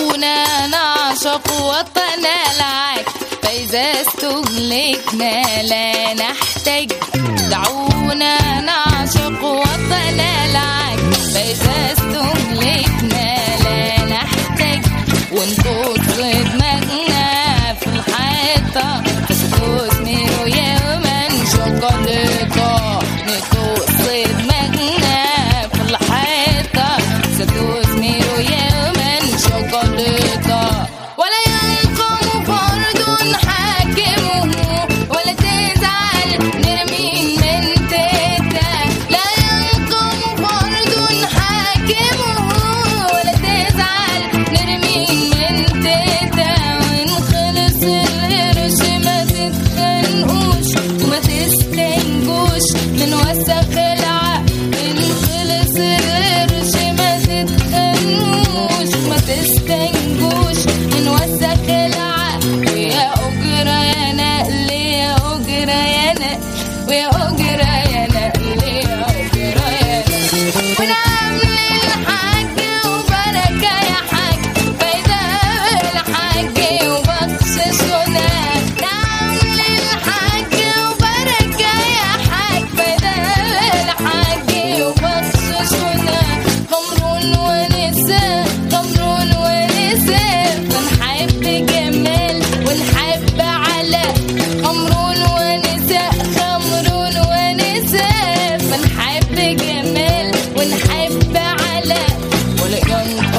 كنا نعشق وطنا العاج فإذا استهلكنا لا نحتاج. دعونا نعشق وطنا منجوش نوسخ العقل ونحب على ولا واليوم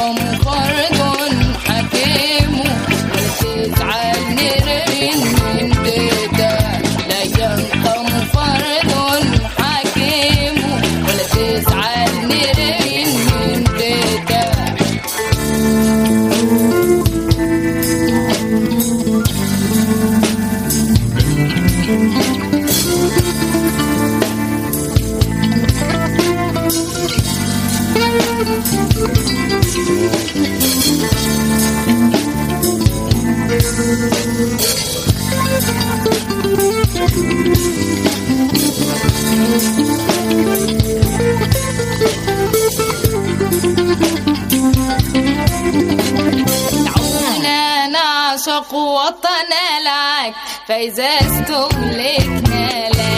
نعشق وطن العك فإذا استملكنا لك.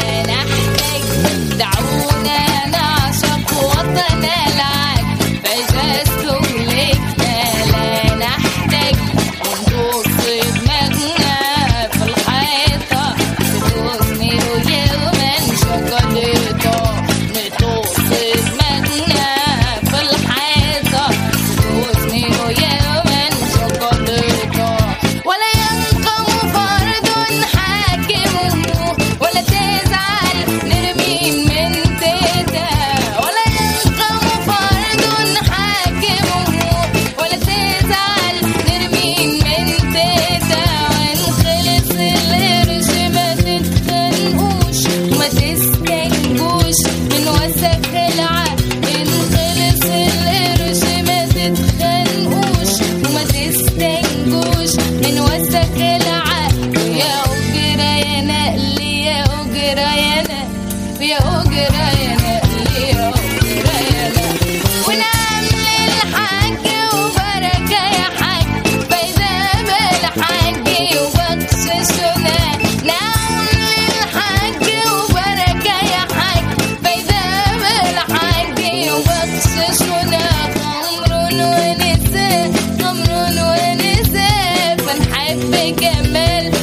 Ve que me